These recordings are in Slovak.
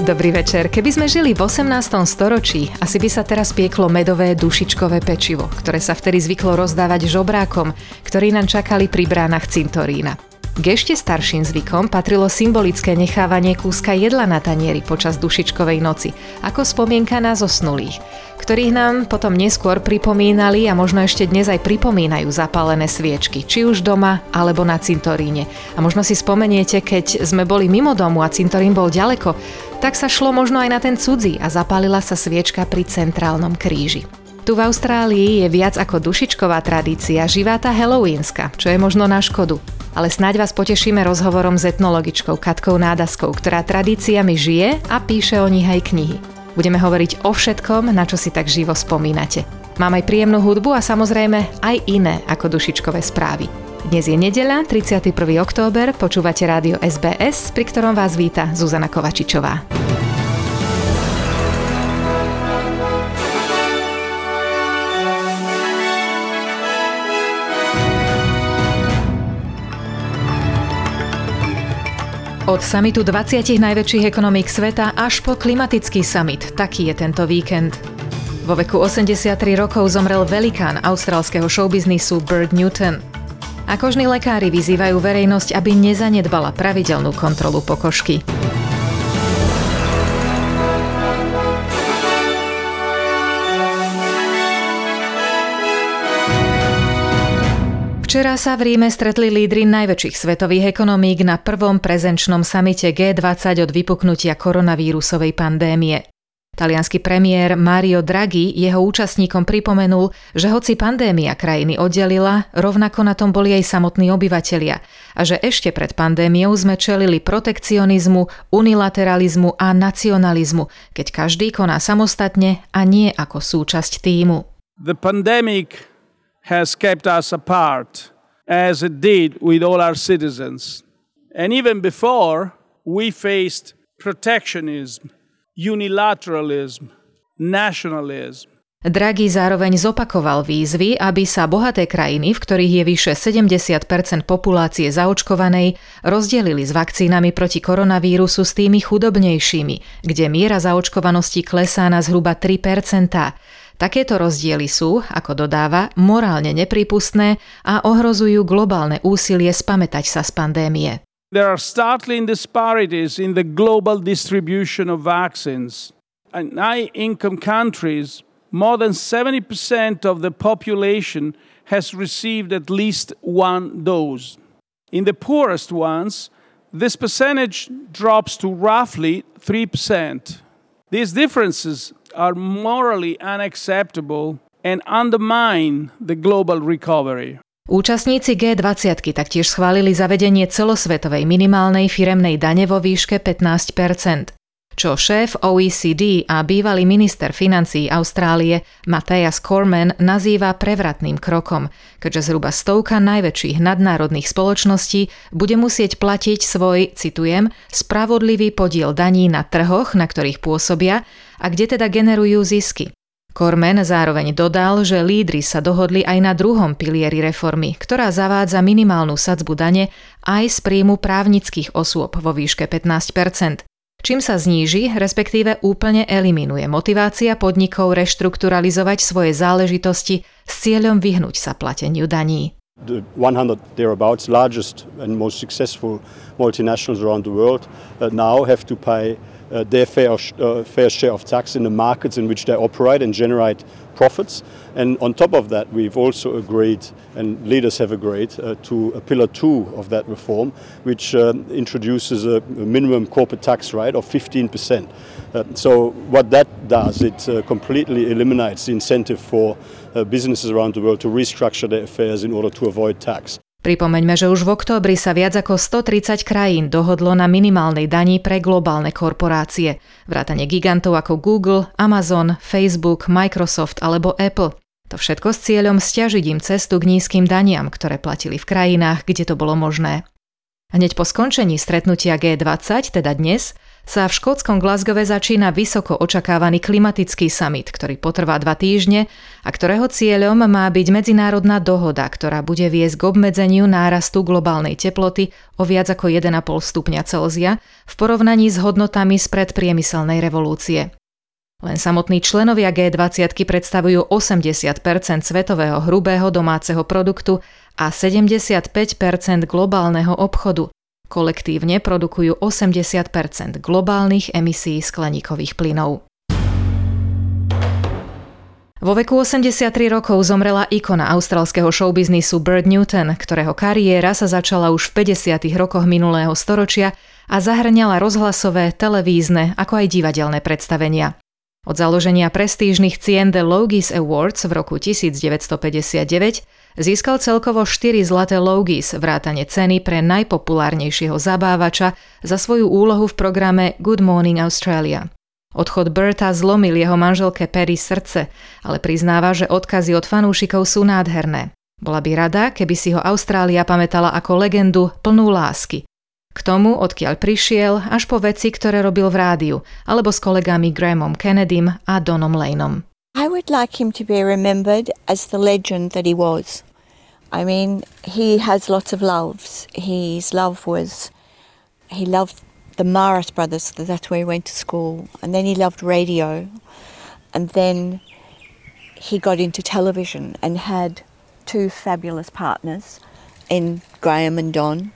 Dobrý večer. Keby sme žili v 18. storočí, asi by sa teraz pieklo medové dušičkové pečivo, ktoré sa vtedy zvyklo rozdávať žobrákom, ktorí nám čakali pri bránach cintorína. K ešte starším zvykom patrilo symbolické nechávanie kúska jedla na tanieri počas dušičkovej noci, ako spomienka na zosnulých, ktorých nám potom neskôr pripomínali a možno ešte dnes aj pripomínajú zapálené sviečky, či už doma alebo na cintoríne. A možno si spomeniete, keď sme boli mimo domu a cintorín bol ďaleko, tak sa šlo možno aj na ten cudzí a zapálila sa sviečka pri centrálnom kríži. Tu v Austrálii je viac ako dušičková tradícia živá tá halloweenska, čo je možno na škodu. Ale snáď vás potešíme rozhovorom s etnologičkou Katkou Nádaskou, ktorá tradíciami žije a píše o nich aj knihy. Budeme hovoriť o všetkom, na čo si tak živo spomínate. Mám aj príjemnú hudbu a samozrejme aj iné ako dušičkové správy. Dnes je nedeľa, 31. október, počúvate rádio SBS, pri ktorom vás víta Zuzana Kovačičová. Od samitu 20 najväčších ekonomík sveta až po klimatický summit, taký je tento víkend. Vo veku 83 rokov zomrel velikán austrálskeho showbiznisu Bird Newton. A kožní lekári vyzývajú verejnosť, aby nezanedbala pravidelnú kontrolu pokožky. Včera sa v Ríme stretli lídry najväčších svetových ekonomík na prvom prezenčnom samite G20 od vypuknutia koronavírusovej pandémie. Talianský premiér Mario Draghi jeho účastníkom pripomenul, že hoci pandémia krajiny oddelila, rovnako na tom boli aj samotní obyvatelia a že ešte pred pandémiou sme čelili protekcionizmu, unilateralizmu a nacionalizmu, keď každý koná samostatne a nie ako súčasť týmu. The pandemic has kept us apart as it did with all our citizens. And even before, we faced protectionism unilateralism, nationalism. Draghi zároveň zopakoval výzvy, aby sa bohaté krajiny, v ktorých je vyše 70% populácie zaočkovanej, rozdelili s vakcínami proti koronavírusu s tými chudobnejšími, kde miera zaočkovanosti klesá na zhruba 3 Takéto rozdiely sú, ako dodáva, morálne nepripustné a ohrozujú globálne úsilie spamätať sa z pandémie. There are startling disparities in the global distribution of vaccines. In high income countries, more than 70% of the population has received at least one dose. In the poorest ones, this percentage drops to roughly 3%. These differences are morally unacceptable and undermine the global recovery. Účastníci G20 taktiež schválili zavedenie celosvetovej minimálnej firemnej dane vo výške 15 čo šéf OECD a bývalý minister financií Austrálie Matthias Corman nazýva prevratným krokom, keďže zhruba stovka najväčších nadnárodných spoločností bude musieť platiť svoj, citujem, spravodlivý podiel daní na trhoch, na ktorých pôsobia a kde teda generujú zisky. Kormen zároveň dodal, že lídry sa dohodli aj na druhom pilieri reformy, ktorá zavádza minimálnu sadzbu dane aj z príjmu právnických osôb vo výške 15 čím sa zníži, respektíve úplne eliminuje motivácia podnikov reštrukturalizovať svoje záležitosti s cieľom vyhnúť sa plateniu daní. The 100 thereabouts largest and most successful multinationals around the world uh, now have to pay uh, their fair, uh, fair share of tax in the markets in which they operate and generate profits. And on top of that, we've also agreed, and leaders have agreed, uh, to a pillar two of that reform, which uh, introduces a, minimum corporate tax rate of 15%. Uh, so, what that does, it uh, completely eliminates the incentive for businesses around the world to restructure their affairs in order to avoid tax. Pripomeňme, že už v októbri sa viac ako 130 krajín dohodlo na minimálnej dani pre globálne korporácie, vrátane gigantov ako Google, Amazon, Facebook, Microsoft alebo Apple. To všetko s cieľom stiažiť im cestu k nízkym daniam, ktoré platili v krajinách, kde to bolo možné. Hneď po skončení stretnutia G20, teda dnes, sa v škótskom Glasgowe začína vysoko očakávaný klimatický summit, ktorý potrvá dva týždne a ktorého cieľom má byť medzinárodná dohoda, ktorá bude viesť k obmedzeniu nárastu globálnej teploty o viac ako 1,5 stupňa Celzia v porovnaní s hodnotami z predpriemyselnej revolúcie. Len samotní členovia G20 predstavujú 80% svetového hrubého domáceho produktu a 75% globálneho obchodu, Kolektívne produkujú 80% globálnych emisí skleníkových plynov. Vo veku 83 rokov zomrela ikona australského showbiznisu Bird Newton, ktorého kariéra sa začala už v 50. rokoch minulého storočia a zahrňala rozhlasové, televízne ako aj divadelné predstavenia. Od založenia prestížnych cien The Logies Awards v roku 1959 Získal celkovo 4 zlaté Logies, vrátane ceny pre najpopulárnejšieho zabávača za svoju úlohu v programe Good Morning Australia. Odchod Berta zlomil jeho manželke Perry srdce, ale priznáva, že odkazy od fanúšikov sú nádherné. Bola by rada, keby si ho Austrália pamätala ako legendu plnú lásky. K tomu, odkiaľ prišiel, až po veci, ktoré robil v rádiu, alebo s kolegami Grahamom Kennedym a Donom Laneom. I would like him to be remembered as the legend that he was. I mean, he has lots of loves. His love was, he loved the Maris brothers, that's where he went to school. And then he loved radio. And then he got into television and had two fabulous partners in Graham and Don.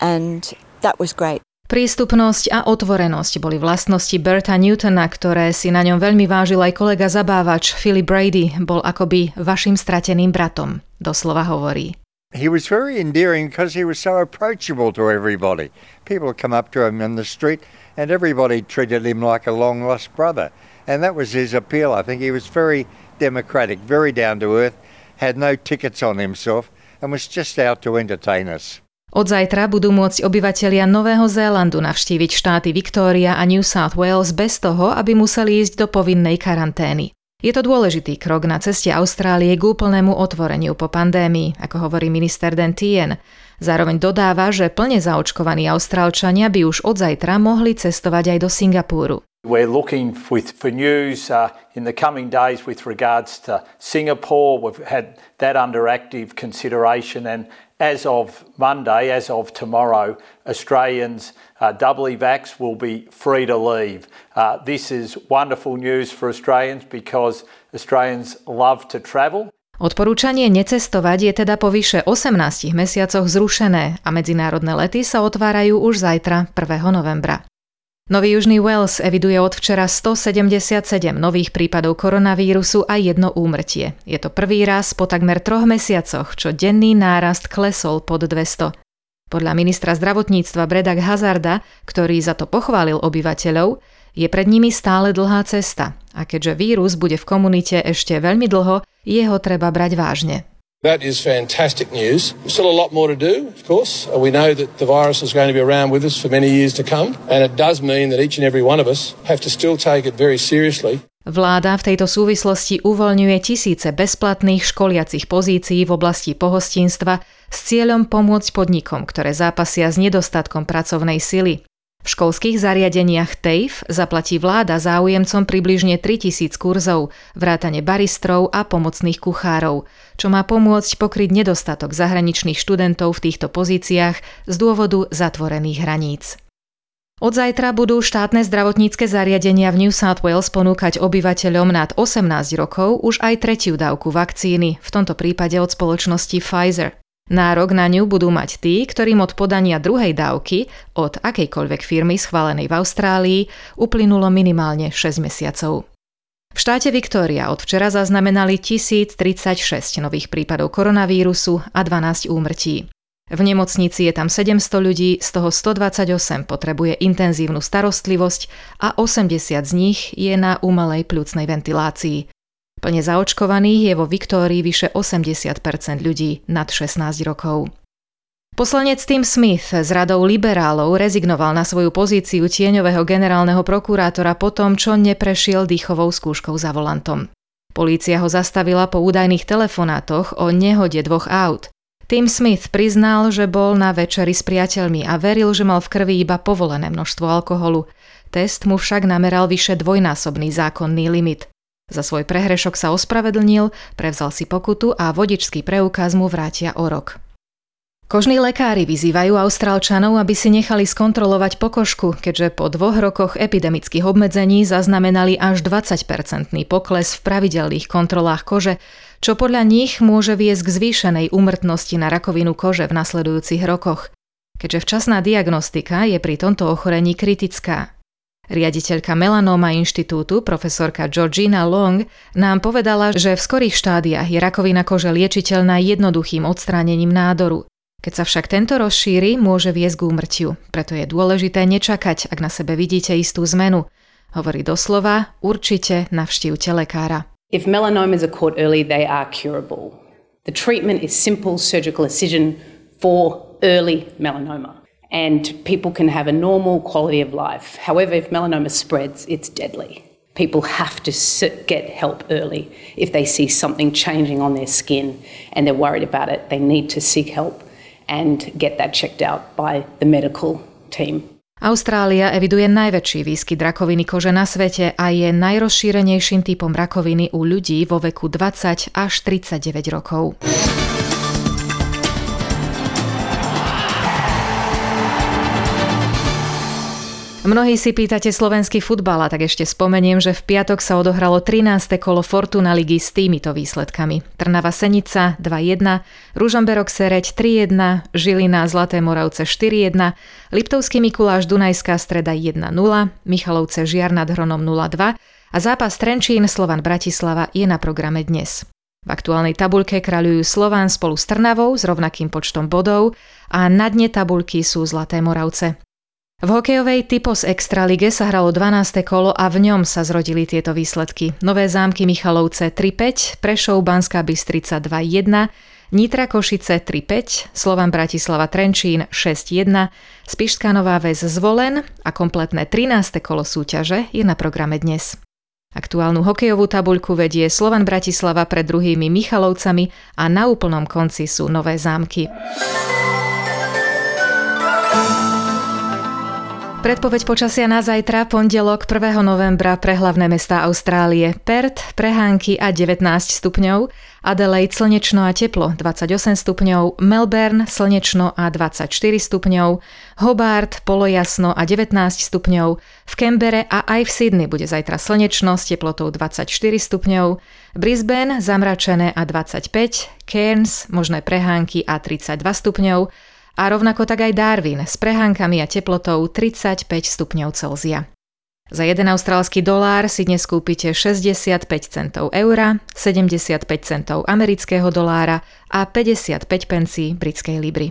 And that was great. Prístupnosť a otvorenosť boli vlastnosti Berta Newtona, ktoré si na ňom veľmi vážil aj kolega zabávač Philip Brady, bol akoby vašim strateným bratom, doslova hovorí. He was very endearing because he was so approachable to everybody. People come up to him in the street and everybody treated him like a long lost brother. And that was his appeal. I think he was very democratic, very down to earth, had no tickets on himself, and was just out to entertain us. Od zajtra budú môcť obyvatelia Nového Zélandu navštíviť štáty Victoria a New South Wales bez toho, aby museli ísť do povinnej karantény. Je to dôležitý krok na ceste Austrálie k úplnému otvoreniu po pandémii, ako hovorí minister Den Tien. Zároveň dodáva, že plne zaočkovaní Austrálčania by už od zajtra mohli cestovať aj do Singapúru. We're looking for news uh, in the coming days with regards to Singapore. We've had that under active consideration, and as of Monday, as of tomorrow, Australians uh, doubly vax will be free to leave. Uh, this is wonderful news for Australians because Australians love to travel. Odporúčanie necestovať je teda po vyše 18 mesiacoch zrušené a medzinárodné lety sa otvárajú už zajtra 1. novembra. Nový Južný Wales eviduje od včera 177 nových prípadov koronavírusu a jedno úmrtie. Je to prvý raz po takmer troch mesiacoch, čo denný nárast klesol pod 200. Podľa ministra zdravotníctva Bredak Hazarda, ktorý za to pochválil obyvateľov, je pred nimi stále dlhá cesta a keďže vírus bude v komunite ešte veľmi dlho, jeho treba brať vážne. That is fantastic news. Still a lot more to do, of course. Uh, we know that the virus is going to be around with us for many years to come, and it does mean that each and every one of us have to still take it very seriously. Vláda v tejto súvislosti uvoľňuje tisíce bezplatných školiacich pozícií v oblasti pohostinstva s cieľom pomôcť podnikom, ktoré zápasia s nedostatkom pracovnej sily. V školských zariadeniach TAFE zaplatí vláda záujemcom približne 3000 kurzov, vrátane baristrov a pomocných kuchárov, čo má pomôcť pokryť nedostatok zahraničných študentov v týchto pozíciách z dôvodu zatvorených hraníc. Od zajtra budú štátne zdravotnícke zariadenia v New South Wales ponúkať obyvateľom nad 18 rokov už aj tretiu dávku vakcíny, v tomto prípade od spoločnosti Pfizer. Nárok na ňu budú mať tí, ktorým od podania druhej dávky od akejkoľvek firmy schválenej v Austrálii uplynulo minimálne 6 mesiacov. V štáte Viktória od včera zaznamenali 1036 nových prípadov koronavírusu a 12 úmrtí. V nemocnici je tam 700 ľudí, z toho 128 potrebuje intenzívnu starostlivosť a 80 z nich je na umelej pľúcnej ventilácii. Plne zaočkovaných je vo Viktórii vyše 80% ľudí nad 16 rokov. Poslanec Tim Smith z radou liberálov rezignoval na svoju pozíciu tieňového generálneho prokurátora po tom, čo neprešiel dýchovou skúškou za volantom. Polícia ho zastavila po údajných telefonátoch o nehode dvoch aut. Tim Smith priznal, že bol na večeri s priateľmi a veril, že mal v krvi iba povolené množstvo alkoholu. Test mu však nameral vyše dvojnásobný zákonný limit. Za svoj prehrešok sa ospravedlnil, prevzal si pokutu a vodičský preukaz mu vrátia o rok. Kožní lekári vyzývajú Austrálčanov, aby si nechali skontrolovať pokožku, keďže po dvoch rokoch epidemických obmedzení zaznamenali až 20-percentný pokles v pravidelných kontrolách kože, čo podľa nich môže viesť k zvýšenej úmrtnosti na rakovinu kože v nasledujúcich rokoch. Keďže včasná diagnostika je pri tomto ochorení kritická. Riaditeľka Melanoma inštitútu, profesorka Georgina Long, nám povedala, že v skorých štádiách je rakovina kože liečiteľná jednoduchým odstránením nádoru. Keď sa však tento rozšíri, môže viesť k úmrtiu. Preto je dôležité nečakať, ak na sebe vidíte istú zmenu. Hovorí doslova, určite navštívte lekára. If melanomas are caught early, they are curable. The treatment is simple surgical excision for early melanoma. And people can have a normal quality of life. However, if melanoma spreads, it's deadly. People have to get help early. If they see something changing on their skin and they're worried about it, they need to seek help and get that checked out by the medical team. Austrália eviduje najväčší výskyt rakoviny kože na svete a je najrozšírenejším typom rakoviny u ľudí vo veku 20 až 39 rokov. Mnohí si pýtate slovenský futbal a tak ešte spomeniem, že v piatok sa odohralo 13. kolo Fortuna ligy s týmito výsledkami. Trnava Senica 2-1, Ružomberok Sereď 3-1, Žilina Zlaté Moravce 4-1, Liptovský Mikuláš Dunajská streda 1-0, Michalovce Žiar nad Hronom 0-2 a zápas Trenčín Slovan Bratislava je na programe dnes. V aktuálnej tabuľke kráľujú Slován spolu s Trnavou s rovnakým počtom bodov a na dne tabuľky sú Zlaté Moravce. V hokejovej Typos Extralige sa hralo 12. kolo a v ňom sa zrodili tieto výsledky. Nové zámky Michalovce 3-5, Prešov Banská Bystrica 2-1, Nitra Košice 3-5, Slovan Bratislava Trenčín 6-1, Spišská Nová Väz Zvolen a kompletné 13. kolo súťaže je na programe dnes. Aktuálnu hokejovú tabuľku vedie Slovan Bratislava pred druhými Michalovcami a na úplnom konci sú Nové zámky. Predpoveď počasia na zajtra, pondelok 1. novembra pre hlavné mestá Austrálie. Perth, prehánky a 19 stupňov, Adelaide slnečno a teplo 28 stupňov, Melbourne slnečno a 24 stupňov, Hobart polojasno a 19 stupňov, v Kembere a aj v Sydney bude zajtra slnečno s teplotou 24 stupňov, Brisbane zamračené a 25, Cairns možné prehánky a 32 stupňov, a rovnako tak aj Darwin s prehánkami a teplotou 35 stupňov Celzia. Za jeden austrálsky dolár si dnes kúpite 65 centov eura, 75 centov amerického dolára a 55 pencí britskej libry.